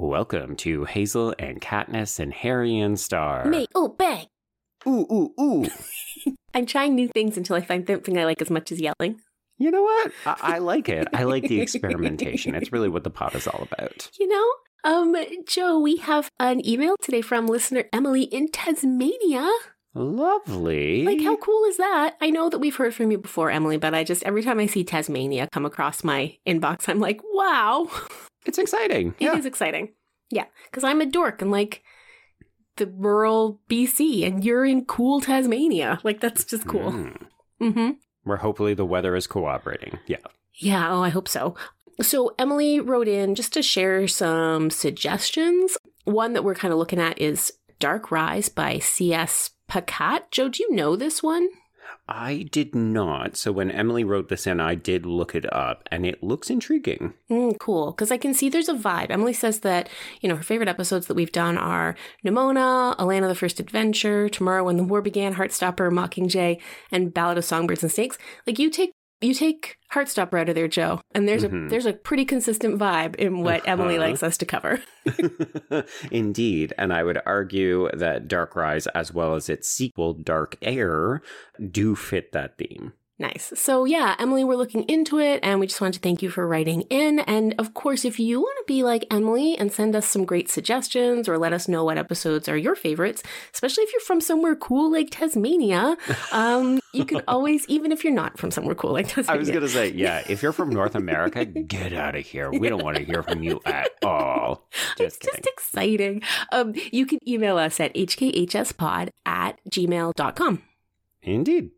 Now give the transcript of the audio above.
welcome to Hazel and Katniss and Harry and Starr. May oh bang. Ooh, ooh, ooh. I'm trying new things until I find something I like as much as yelling. You know what? I, I like it. I like the experimentation. It's really what the pod is all about. You know? Um, Joe, we have an email today from listener Emily in Tasmania. Lovely. Like, how cool is that? I know that we've heard from you before, Emily, but I just, every time I see Tasmania come across my inbox, I'm like, wow. It's exciting. It is exciting. Yeah, because I'm a dork and like the rural BC, and you're in cool Tasmania. Like, that's just cool. Mm. Mm-hmm. Where hopefully the weather is cooperating. Yeah. Yeah, oh, I hope so. So, Emily wrote in just to share some suggestions. One that we're kind of looking at is Dark Rise by C.S. Pacat. Joe, do you know this one? I did not. So when Emily wrote this in, I did look it up and it looks intriguing. Mm, cool, because I can see there's a vibe. Emily says that, you know, her favorite episodes that we've done are Nimona, Alanna the First Adventure, Tomorrow When the War Began, Heartstopper, Mockingjay, and Ballad of Songbirds and Snakes. Like you take you take Heartstopper out of there, Joe, and there's Mhm. a there's a pretty consistent vibe in what Emily Uh-huh. likes us to cover. Indeed. And I would argue that Dark Rise, as well as its sequel, Dark Heir, do fit that theme. Nice. So yeah, Emily, we're looking into it and we just want to thank you for writing in. And of course, if you want to be like Emily and send us some great suggestions or let us know what episodes are your favorites, especially if you're from somewhere cool like Tasmania, um, you can always, even if you're not from somewhere cool like Tasmania. I was going to say, yeah, if you're from North America, get out of here. We don't want to hear from you at all. it's Just kidding. just exciting. Um, you can email us at hkhspod at gmail.com. Indeed.